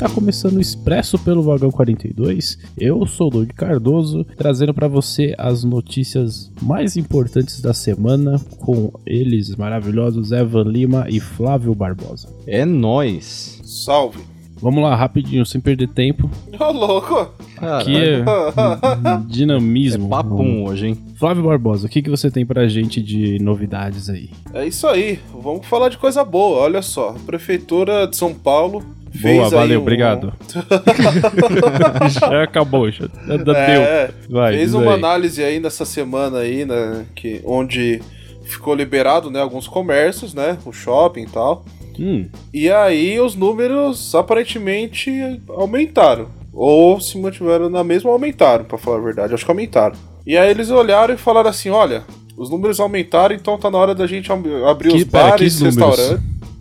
tá começando o Expresso pelo Vagão 42. Eu sou o Doug Cardoso, trazendo para você as notícias mais importantes da semana com eles maravilhosos Evan Lima e Flávio Barbosa. É nós. Salve. Vamos lá, rapidinho, sem perder tempo. Ô, louco. Aqui é dinamismo. É papum hoje, hein? Flávio Barbosa, o que, que você tem pra gente de novidades aí? É isso aí. Vamos falar de coisa boa. Olha só, a Prefeitura de São Paulo Boa, valeu, um- obrigado. já acabou, já, já deu. É, Vai, fez uma aí. análise aí nessa semana aí, né, que, onde ficou liberado, né, alguns comércios, né, o shopping e tal. Hum, E aí os números aparentemente aumentaram. Ou se mantiveram na mesma, ou aumentaram, pra falar a verdade. Acho que aumentaram. E aí eles olharam e falaram assim: olha, os números aumentaram, então tá na hora da gente ab- abrir Que- os pera, bares, restaurantes.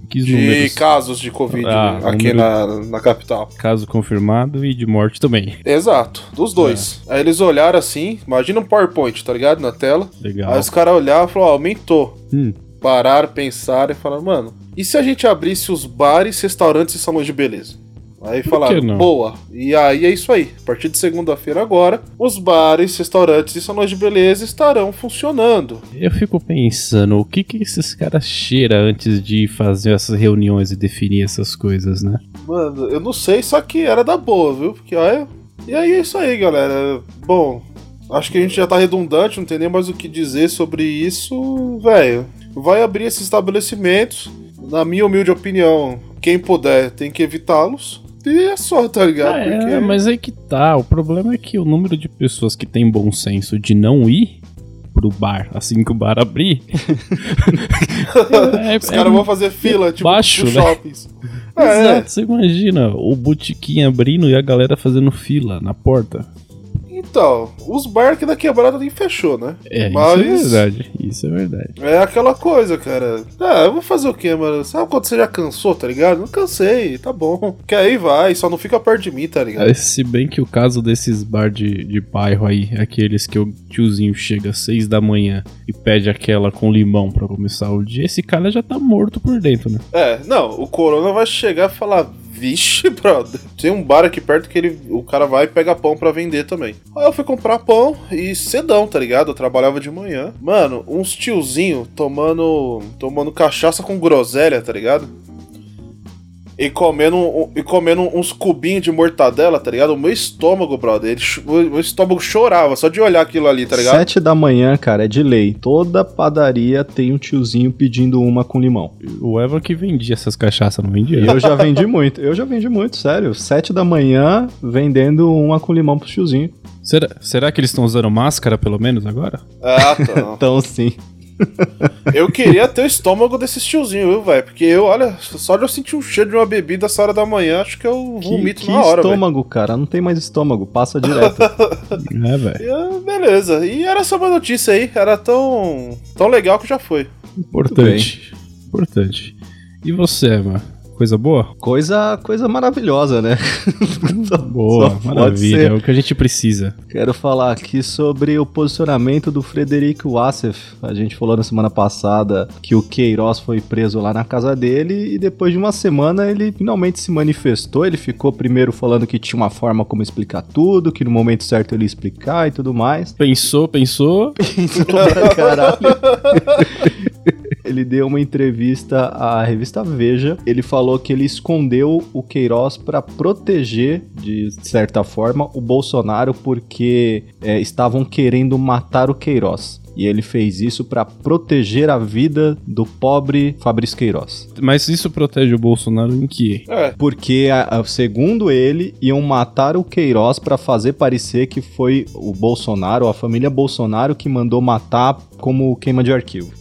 Que De números? casos de Covid Ah, aqui número- na, na capital. Caso confirmado e de morte também. Exato, dos dois. É. Aí eles olharam assim, imagina um PowerPoint, tá ligado? Na tela. Legal. Aí os caras olharam e falaram: ó, aumentou. Hum, Pararam, pensaram e falaram: mano, e se a gente abrisse os bares, restaurantes e salões de beleza? Aí falaram, boa. E aí é isso aí. A partir de segunda-feira agora, os bares, restaurantes e salões de beleza estarão funcionando. eu fico pensando, o que que esses caras cheiram antes de fazer essas reuniões e definir essas coisas, né? Mano, eu não sei, só que era da boa, viu? Porque olha. E aí é isso aí, galera. Bom, acho que a gente já tá redundante, não tem nem mais o que dizer sobre isso, velho. Vai abrir esses estabelecimentos. Na minha humilde opinião, quem puder tem que evitá-los. E é só, tá ligado? Ah, é, Porque- mas aí que tá. O problema é que o número de pessoas que tem bom senso de não ir pro bar assim que o bar abrir. é, Os caras vão fazer fila, tipo, baixo, né? shoppings. É, Exato, você imagina o botiquim abrindo e a galera fazendo fila na porta. Então, os bar aqui da quebrada nem fechou, né? É, Mas- isso é verdade. Isso é verdade. É aquela coisa, cara. Ah, eu vou fazer o quê, mano? Sabe quando você já cansou, tá ligado? Não cansei, tá bom. Que aí vai, só não fica perto de mim, tá ligado? É, Se bem que o caso desses bar de, de bairro aí, aqueles que o tiozinho chega às seis da manhã e pede aquela com limão pra começar o dia, esse cara já tá morto por dentro, né? É, não, o Corona vai chegar e falar. Vixe, brother. Tem um bar aqui perto que ele, o cara vai e pega pão pra vender também. Aí eu fui comprar pão e cedão, tá ligado? Eu trabalhava de manhã. Mano, uns tiozinho tomando tomando cachaça com groselha, tá ligado? E comendo, um- e comendo uns cubinhos de mortadela, tá ligado? O meu estômago, brother, ele, o meu estômago chorava só de olhar aquilo ali, tá ligado? Sete da manhã, cara, é de lei. Toda padaria tem um tiozinho pedindo uma com limão. O Evan que vendia essas cachaças, não vendia? Eu já vendi muito. Eu já vendi muito, sério. Sete da manhã vendendo uma com limão pro tiozinho. Será, será que eles estão usando máscara pelo menos agora? Ah, tá. Então, sim. Eu queria ter o estômago desses tiozinhos, viu, velho? Porque eu, olha, só de eu sentir um cheiro de uma bebida essa hora da manhã, acho que eu Que, vomito que na hora, estômago, cara. Não tem mais estômago. Passa direto. É, velho. Ah, Beleza. E era só uma notícia aí, era tão, tão legal que já foi. Importante. Importante. E você, Evan? Coisa boa? coisa, coisa maravilhosa, né? Boa, Só maravilha. É o que a gente precisa. Quero falar aqui sobre o posicionamento do Frederico Wassef. A gente falou na semana passada que o Queiroz foi preso lá na casa dele e depois de uma semana ele finalmente se manifestou. Ele ficou primeiro falando que tinha uma forma como explicar tudo, que no momento certo ele ia explicar e tudo mais. Pensou, pensou. Pra Caralho. Ele deu uma entrevista à revista Veja. Ele falou que ele escondeu o Queiroz para proteger, de certa forma, o Bolsonaro porque é, estavam querendo matar o Queiroz. E ele fez isso para proteger a vida do pobre Fabrício Queiroz. Mas isso protege o Bolsonaro em que? É, Porque, a- a- segundo ele, iam matar o Queiroz para fazer parecer que foi o Bolsonaro, a família Bolsonaro, que mandou matar como queima de arquivo.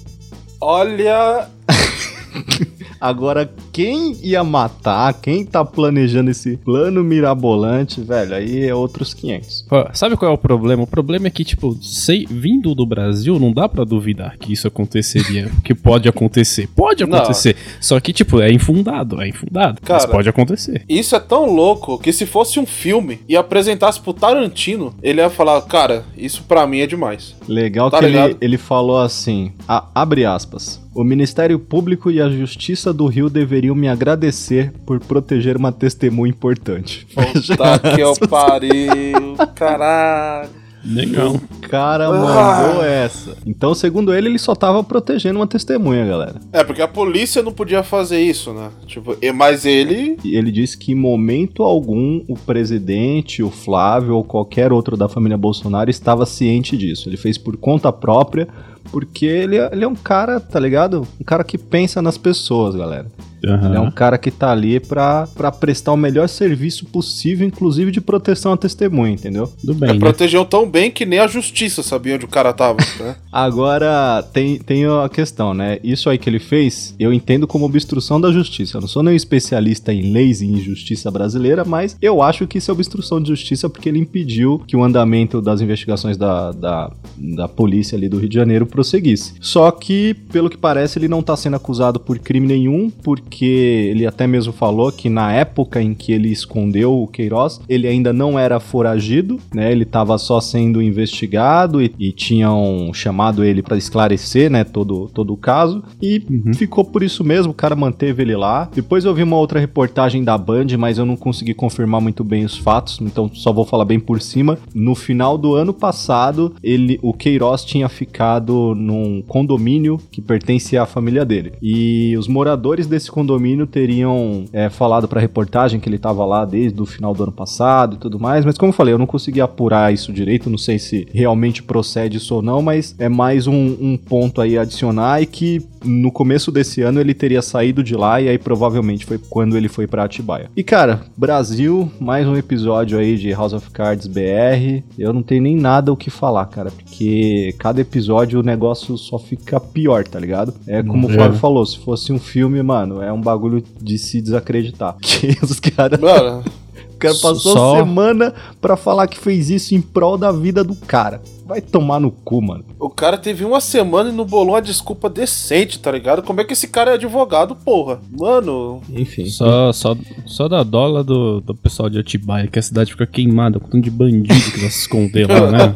Olha. Agora, quem ia matar, quem tá planejando esse plano mirabolante, velho, aí é outros 500. Ó, Sabe qual é o problema? O problema é que, tipo, sei, vindo do Brasil, não dá pra duvidar que isso aconteceria. que pode acontecer. Pode Não. acontecer. Só que, tipo, é infundado. É infundado. mas Cara, pode acontecer. Isso é tão louco que se fosse um filme e apresentasse pro Tarantino, ele ia falar, cara, isso pra mim é demais. Legal Tá que ele, ele falou assim, a- abre aspas, O Ministério Público e a Justiça do Rio deveriam me agradecer por proteger uma testemunha importante. Puta que eu pariu. Caralho. Legal. O cara mandou essa. Então, segundo ele, ele só tava protegendo uma testemunha, galera. É, porque a polícia não podia fazer isso, né? Tipo, e- mas ele. E ele disse que em momento algum o presidente, o Flávio ou qualquer outro da família Bolsonaro estava ciente disso. Ele fez por conta própria, porque ele, é- ele é um cara, tá ligado? Um cara que pensa nas pessoas, galera. Ele é um cara que tá ali pra, pra prestar o melhor serviço possível, inclusive de proteção à testemunha, entendeu? Tudo É, bem, né? protegeu tão bem que nem a justiça sabia onde o cara tava, né? Agora, tem, tem a questão, né? Isso aí que ele fez, eu entendo como obstrução da justiça. Eu não sou nenhum especialista em leis e em justiça brasileira, mas eu acho que isso é obstrução de justiça porque ele impediu que o andamento das investigações da, da, da polícia ali do Rio de Janeiro prosseguisse. Só que, pelo que parece, ele não tá sendo acusado por crime nenhum, porque ele até mesmo falou que na época em que ele escondeu o Queiroz, ele ainda não era foragido, né? Ele tava só sendo investigado e, e tinham chamado ele pra esclarecer, né, todo, todo o caso. E Uhum. ficou por isso mesmo, o cara manteve ele lá. Depois eu vi uma outra reportagem da Band, mas eu não consegui confirmar muito bem os fatos, então só vou falar bem por cima. No final do ano passado, ele, o Queiroz tinha ficado num condomínio que pertencia à família dele. E os moradores desse condomínio teriam é, falado pra reportagem que ele tava lá desde o final do ano passado e tudo mais, mas como eu falei, eu não consegui apurar isso direito, não sei se realmente procede isso ou não, mas é mais um, um ponto aí a adicionar e que no começo desse ano ele teria saído de lá e aí provavelmente foi quando ele foi pra Atibaia. E cara, Brasil, mais um episódio aí de House of Cards BR. Eu não tenho nem nada o que falar, cara, porque cada episódio o negócio só fica pior, tá ligado? É como o É. Flávio falou, se fosse um filme, mano, é um bagulho de se desacreditar. Que os caras Mano, o cara passou Só- semana pra falar que fez isso em prol da vida do cara. Vai tomar no cu, mano. o cara teve uma semana e não bolou uma desculpa decente, tá ligado? Como é que esse cara é advogado, porra? Mano, Enfim. Só, só, só da dólar do, do pessoal de Atibaia, que a cidade fica queimada com tanto de bandido que vai se esconder lá, né?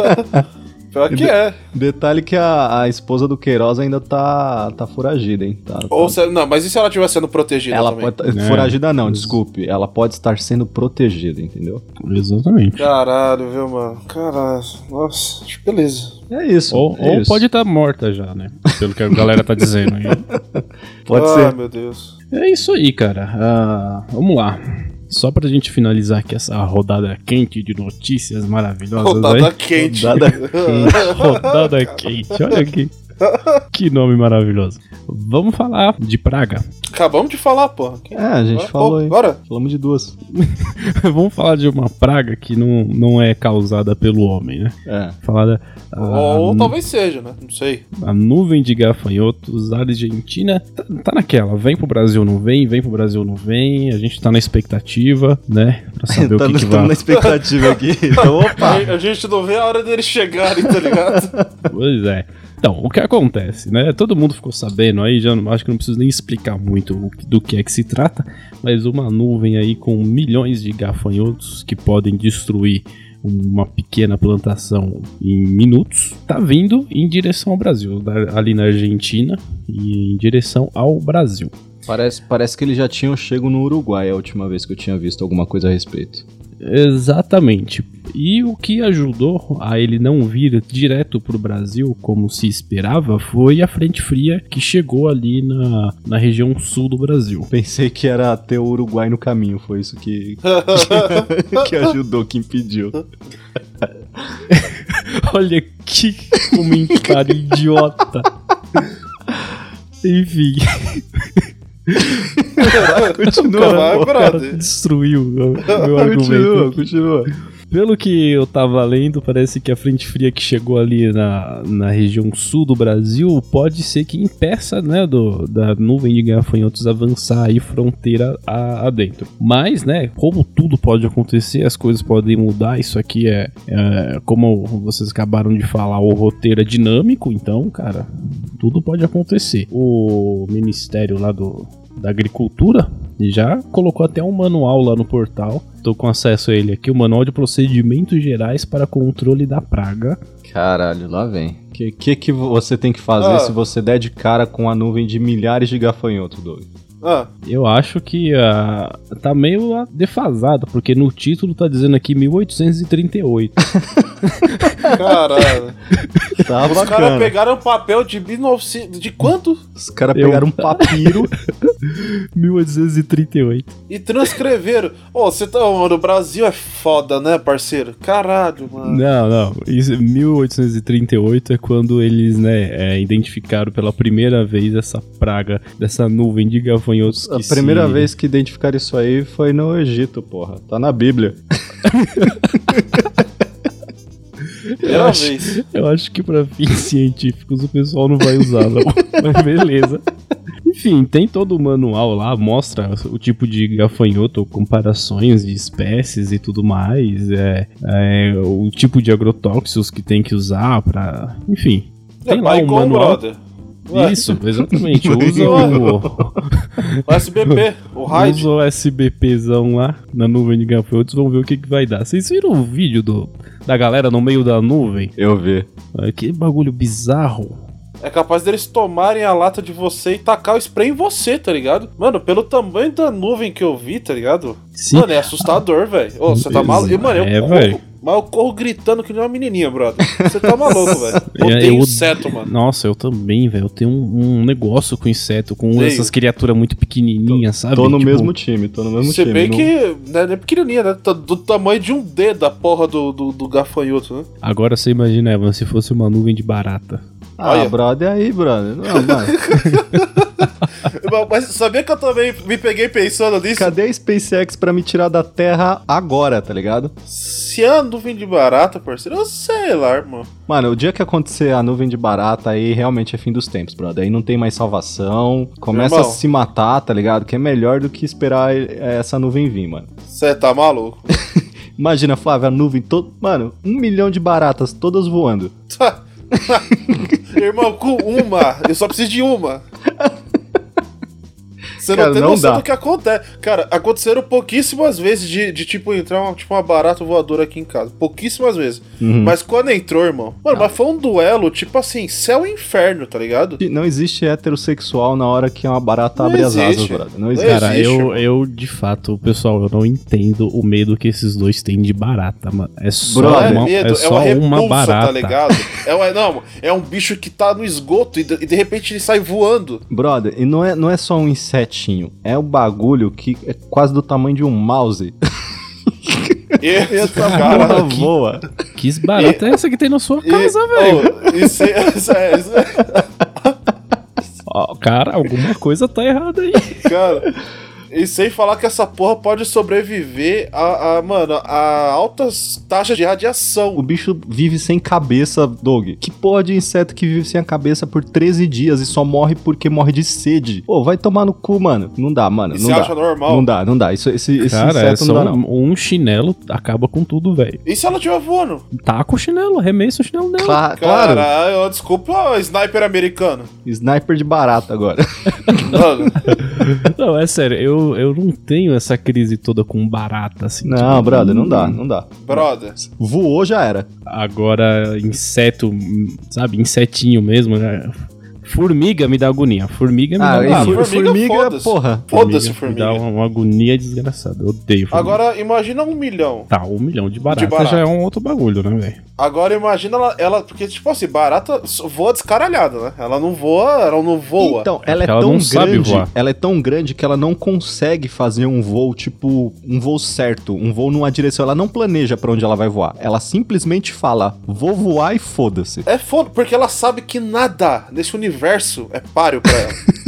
pior que é. Detalhe que a, a esposa do Queiroz ainda tá, tá foragida, hein? Tá, Ou tá- se, não, mas e se ela estiver sendo protegida Ela também? pode. É. Foragida não, desculpe. Ela pode estar sendo protegida, entendeu? Exatamente. Caralho, viu, mano? Caralho. Nossa, beleza. É isso. Ou, é ou isso. pode estar morta já, né? Pelo que a galera tá dizendo aí. Pode Ai, ser. meu Deus. É isso aí, cara. Ah, vamos lá. Só pra gente finalizar aqui essa rodada quente de notícias maravilhosas Rodada aí. quente. Rodada quente. Rodada quente, olha aqui. Que nome maravilhoso. Vamos falar de praga. Acabamos de falar, porra. Quem- É, a gente Agora, falou pô, aí. Agora? Falamos de duas. Vamos falar de uma praga que não, não é causada pelo homem, né? É. Falar da a, Ou talvez seja, né? Não sei. a nuvem de gafanhotos, a Argentina tá, tá naquela. Vem pro Brasil, não vem, vem pro Brasil, não vem. A gente tá na expectativa, né? Pra saber Tá o que, que estamos vai. na expectativa aqui. Então, opa. A, a gente não vê a hora deles chegarem, tá ligado? Pois é. Então, o que acontece, né? Todo mundo ficou sabendo aí, já não, acho que não preciso nem explicar muito do que é que se trata, mas uma nuvem aí com milhões de gafanhotos que podem destruir uma pequena plantação em minutos, tá vindo em direção ao Brasil, ali na Argentina e em direção ao Brasil. Parece, parece que eles já tinham chego no Uruguai a última vez que eu tinha visto alguma coisa a respeito. Exatamente. E o que ajudou a ele não vir direto pro Brasil como se esperava foi a frente fria que chegou ali na, na região sul do Brasil. Pensei que era ter o Uruguai no caminho, foi isso que, que ajudou, que impediu. Olha que comentário idiota. Enfim, Continua, vai, cara brother. destruiu meu continua, argumento. continua. Pelo que eu tava lendo, parece que a frente fria que chegou ali na, na região sul do Brasil pode ser que impeça, né, do, da nuvem de gafanhotos avançar aí fronteira a- adentro. Mas, né, como tudo pode acontecer, as coisas podem mudar, isso aqui é, é, como vocês acabaram de falar, o roteiro é dinâmico, então, cara, tudo pode acontecer. O ministério lá do, da Agricultura e já colocou até um manual lá no portal. Tô com acesso a ele aqui, o Manual de Procedimentos Gerais para Controle da Praga. Caralho, lá vem. O que, que, que você tem que fazer Ah. se você der de cara com a nuvem de milhares de gafanhotos, Doug? Ah, Eu acho que ah, tá meio defasado, porque no título tá dizendo aqui 1838. caralho. Tá Os caras pegaram papel de 1900. De quanto? Os caras Eu- pegaram um papiro. 1838. E transcreveram. Ô, você tá. Mano, o Brasil é foda, né, parceiro? Caralho, mano. Não, não. Isso, 1838 é quando eles, né, é, identificaram pela primeira vez essa praga dessa nuvem de gafanhotos. A primeira se- vez que identificaram isso aí foi no Egito, porra. Tá na Bíblia. Primeira acho-. Eu acho que pra fins científicos o pessoal não vai usar, não. Mas beleza. Enfim, tem todo o manual lá, mostra o tipo de gafanhoto, comparações de espécies e tudo mais, é, é, o tipo de agrotóxicos que tem que usar pra. Enfim. Tem é lá pai um com manual. brother. Ué, Isso, exatamente. Usa o, O SBP, o Raid. usa o SBPzão lá na nuvem de gafanhotos, vamos ver o que, que vai dar. Vocês viram o vídeo do, da galera no meio da nuvem? Eu vi. Que bagulho bizarro. É capaz deles tomarem a lata de você e tacar o spray em você, tá ligado? Mano, pelo tamanho da nuvem que eu vi, tá ligado? Sim. Mano, é assustador, velho. Ô, você tá maluco? Mano, eu É, corro, velho. mas eu corro gritando que nem uma menininha, brother. Você tá maluco, velho. Eu- inseto, mano. Nossa, eu também, velho. Eu tenho um, um negócio com inseto, com Tenho. essas criaturas muito pequenininhas, sabe? Tô no Tipo, mesmo time, tô no mesmo Se time. bem não- que né, não é pequenininha, né? Tá Do tamanho de um dedo a porra do, do, do gafanhoto, né? Agora você imagina, Evan, se fosse uma nuvem de barata. Ah, Olha. brother, aí, brother. Não, mano. Mas sabia que eu também me peguei pensando nisso? Cadê a SpaceX pra me tirar da Terra agora, tá ligado? Se a nuvem de barata, parceiro, eu sei lá, irmão. Mano, o dia que acontecer a nuvem de barata, aí realmente é fim dos tempos, brother. Aí não tem mais salvação. Começa Irmão. a se matar, tá ligado? Que é melhor do que esperar eh, essa nuvem vir, mano. Você tá maluco? Imagina, Flávio, a nuvem toda. Mano, um milhão de baratas todas voando. Irmão, com uma, eu só preciso de uma. Você não Cara, tem não noção dá. do que acontece. Cara, aconteceram pouquíssimas vezes de, de tipo, entrar uma, tipo, uma barata voadora aqui em casa. Pouquíssimas vezes. Uhum. Mas quando entrou, irmão. Mano, mas foi um duelo, tipo assim, céu e inferno, tá ligado? Não existe heterossexual na hora que uma barata Não abre as asas, existe. brother. Não Não existe. Cara, existe, eu, eu, de fato, pessoal, eu não entendo o medo que esses dois têm de barata, mano. É só, Brother, Não é uma, medo, é é, só uma uma, repulsa, barata. tá ligado? É, uma- não, é um bicho que tá no esgoto e de, e de repente ele sai voando. Brother, e não é, não é só um É um bagulho que é quase do tamanho de um mouse. E, Essa cara, porra que- voa. Que barata é essa que tem na sua e- casa, velho? oh, isso, é- isso é- isso é- Ó, Cara, alguma coisa tá errada aí. Cara, e sem falar que essa porra pode sobreviver a, a, mano, a altas taxas de radiação. O bicho vive sem cabeça, Doug. Que porra de inseto que vive sem a cabeça por 13 dias e só morre porque morre de sede? Pô, vai tomar no cu, mano. Não dá, mano. E não você dá. acha normal? Não dá, não dá. Isso, esse esse Cara, é inseto só não dá, não. um, chinelo acaba com tudo, velho. E se ela estiver voando? Taca o chinelo, arremessa o chinelo dela. Cla- claro. Caralho, desculpa, sniper americano. Sniper de barata agora. Mano, Não, é sério, eu, eu não tenho essa crise toda com barata, assim. Não, tipo, brother, não dá, não dá. brother. Voou já era. Agora, inseto, sabe, insetinho mesmo, né? Formiga me dá agonia. Formiga me Ah, dá agonia. for- formiga, formiga, foda-se. porra. Foda-se, Me formiga. dá uma, uma agonia desgraçada. Eu odeio formiga. Agora, imagina um milhão. Tá, um milhão de barata, barata. já é um outro bagulho, né, velho? Agora imagina ela, ela- porque tipo assim, barata voa descaralhada, né? Ela não voa, ela não voa. Então, ela é ela tão não sabe grande, voar. ela é tão grande que ela não consegue fazer um voo tipo um voo certo, um voo numa direção. Ela não planeja pra onde ela vai voar. Ela simplesmente fala: "Vou voar e foda-se". É foda, porque ela sabe que nada nesse universo é páreo pra ela.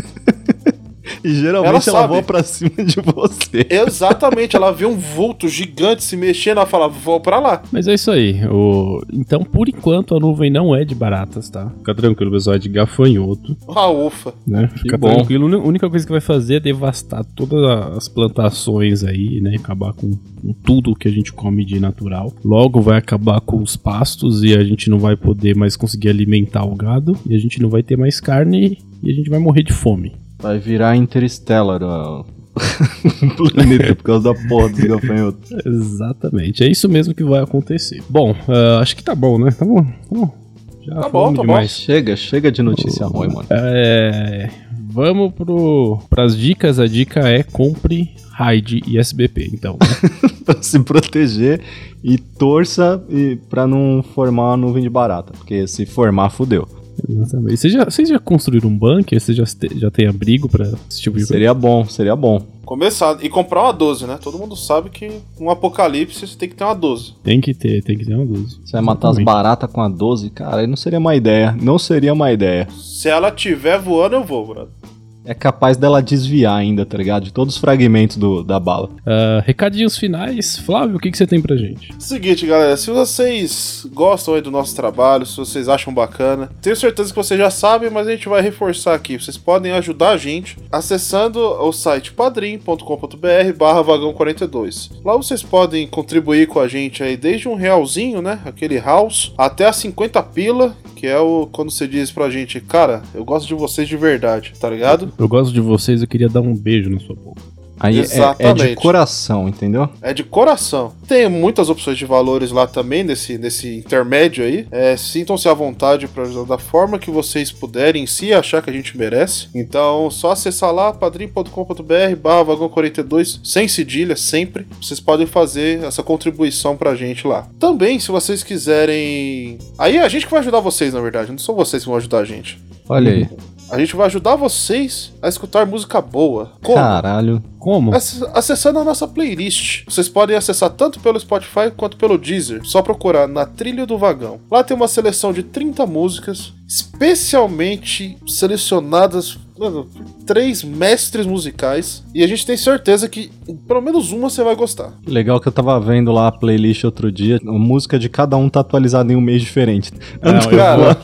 E geralmente Ela ela, sabe. voa pra cima de você. Exatamente, ela vê um vulto gigante se mexendo, ela fala, vou pra lá. Mas é isso aí. O... Então, por enquanto, a nuvem não é de baratas, tá? Fica tranquilo, pessoal, é de gafanhoto, Ah, ufa. né? Fica bom. tranquilo. A única coisa que vai fazer é devastar todas as plantações aí, né? Acabar com, com tudo que a gente come de natural. Logo vai acabar com os pastos e a gente não vai poder mais conseguir alimentar o gado. E a gente não vai ter mais carne e a gente vai morrer de fome. Vai virar Interstellar, ó. planeta por causa da porra dos gafanhotos. Exatamente, é isso mesmo que vai acontecer. Bom, uh, acho que tá bom, né? Tá bom, tá bom. Já tá bom, tá demais. bom. Chega, chega de notícia ruim, mano. É, vamos pro, pras dicas. A dica é compre RAID e SBP, então. Né? pra se proteger e torça e pra não formar uma nuvem de barata, porque se formar, fudeu. Exatamente. Vocês já, vocês já construíram um bunker? Vocês já, já tem abrigo pra esse tipo de Seria bom, seria bom. Começar. E comprar uma 12, né? Todo mundo sabe que um apocalipse você tem que ter uma 12. Tem que ter, tem que ter uma 12. Você vai matar as baratas com a 12? Cara, aí não seria uma ideia. Não seria uma ideia. Se ela tiver voando, eu vou, brother é capaz dela desviar ainda, tá ligado? De todos os fragmentos do, da bala. Uh, recadinhos finais. Flávio, o que, que você tem pra gente? Seguinte, galera, se vocês gostam aí do nosso trabalho, se vocês acham bacana, tenho certeza que vocês já sabem, mas a gente vai reforçar aqui. Vocês podem ajudar a gente acessando o site padrim.com.br barra vagão 42. Lá vocês podem contribuir com a gente aí desde um realzinho, né? Aquele house, até a 50 pila, que é o quando você diz pra gente, cara, eu gosto de vocês de verdade, tá ligado? Eu gosto de vocês, eu queria dar um beijo na sua boca. Aí é, é, de coração, entendeu? É de coração. Tem muitas opções de valores lá também, nesse, nesse intermédio aí. É, Sintam-se à vontade para ajudar da forma que vocês puderem, se achar que a gente merece. Então, só acessar lá, padrim.com.br barra vagão 42, sem cedilha, sempre. Vocês podem fazer essa contribuição pra gente lá. Também, se vocês quiserem... Aí é a gente que vai ajudar vocês, na verdade. Não são vocês que vão ajudar a gente. Olha aí. A gente vai ajudar vocês a escutar música boa. Como? Caralho. Como? Acessando a nossa playlist. Vocês podem acessar tanto pelo Spotify quanto pelo Deezer. Só procurar na trilha do vagão. Lá tem uma seleção de 30 músicas, especialmente selecionadas mano, três mestres musicais. E a gente tem certeza que pelo menos uma você vai gostar. Legal que eu tava vendo lá a playlist outro dia. A música de cada um tá atualizada em um mês diferente. Não, cara.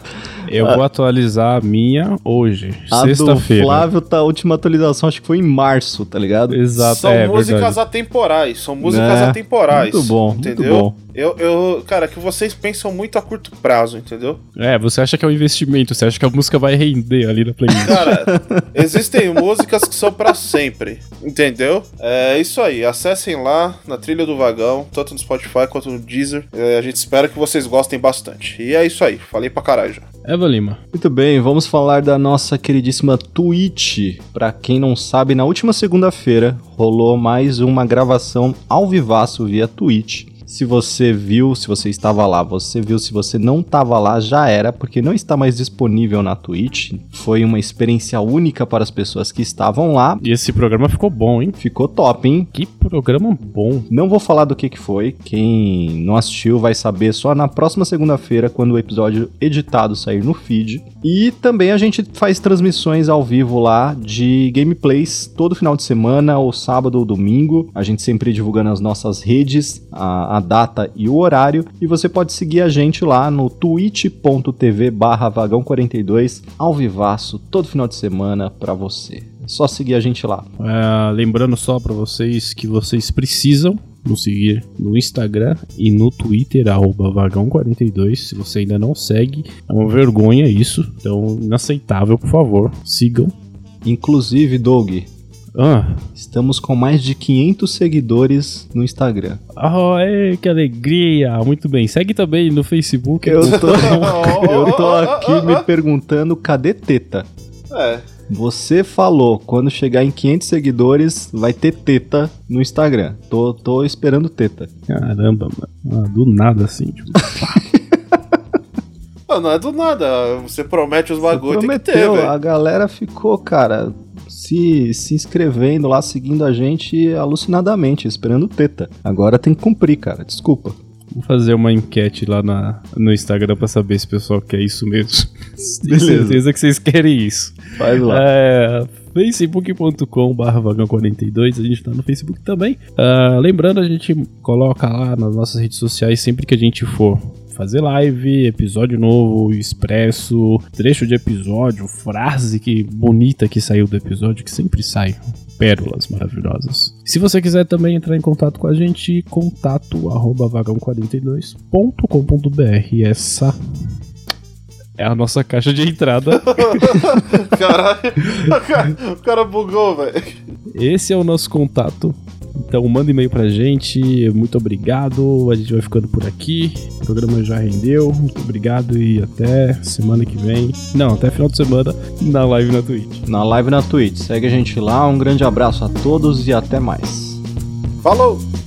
Eu vou atualizar a minha hoje, sexta-feira. Flávio, tá, a última atualização acho que foi em março, tá ligado? Exato. São é, músicas verdade. atemporais, são músicas é, atemporais. Muito bom, entendeu? Muito bom. Eu, eu, cara, que vocês pensam muito a curto prazo, entendeu? É, você acha que é um investimento, você acha que a música vai render ali na playlist. Cara, existem músicas que são para sempre, entendeu? É isso aí, acessem lá na trilha do vagão, tanto no Spotify quanto no Deezer. É, a gente espera que vocês gostem bastante. E é isso aí, falei pra caralho já. Eva Lima. Muito bem, vamos falar da nossa queridíssima Twitch. Pra quem não sabe, na última segunda-feira rolou mais uma gravação ao vivaço via Twitch se você viu, se você estava lá, você viu, se você não estava lá, já era, porque não está mais disponível na Twitch. Foi uma experiência única para as pessoas que estavam lá. E esse programa ficou bom, hein? Ficou top, hein? Que programa bom. Não vou falar do que, que foi. Quem não assistiu vai saber só na próxima segunda-feira, quando o episódio editado sair no feed. E também a gente faz transmissões ao vivo lá de gameplays todo final de semana, ou sábado ou domingo. A gente sempre divulgando as nossas redes, a, a data e o horário. E você pode seguir a gente lá no twitch.tv barra vagão42 ao vivaço todo final de semana para você. É só seguir a gente lá. É, lembrando só para vocês que vocês precisam nos seguir no Instagram e no Twitter, vagão42. Se você ainda não segue, é uma vergonha isso. Então, inaceitável, por favor, sigam. Inclusive, Doug, ah. Estamos com mais de 500 seguidores no Instagram. Oh, ei, que alegria! Muito bem. Segue também no Facebook. Eu tô, eu tô aqui me perguntando cadê teta? É. Você falou, quando chegar em 500 seguidores, vai ter teta no Instagram. Tô, tô esperando teta. Caramba, mano. Ah, do nada assim, tipo. não, não é do nada. Você promete os bagulhos, tem que ter, A galera ficou, cara, se, se inscrevendo lá, seguindo a gente alucinadamente, esperando teta. Agora tem que cumprir, cara. Desculpa. Vou fazer uma enquete lá na, no Instagram pra saber se o pessoal quer isso mesmo. Tenho certeza que vocês querem isso. Faz lá. É, facebook.com vagão42, a gente tá no Facebook também. Uh, lembrando, a gente coloca lá nas nossas redes sociais sempre que a gente for fazer live, episódio novo, expresso, trecho de episódio, frase que bonita que saiu do episódio, que sempre sai. Pérolas maravilhosas. Se você quiser também entrar em contato com a gente, contato arroba vagão42.com.br. Essa É a nossa caixa de entrada. Caralho, o cara bugou, velho. Esse é o nosso contato. Então manda e-mail pra gente. Muito obrigado. A gente vai ficando por aqui. O programa já rendeu. Muito obrigado e até semana que vem. Não, até final de semana na live na Twitch. Na live na Twitch. Segue a gente lá. Um grande abraço a todos e até mais. Falou!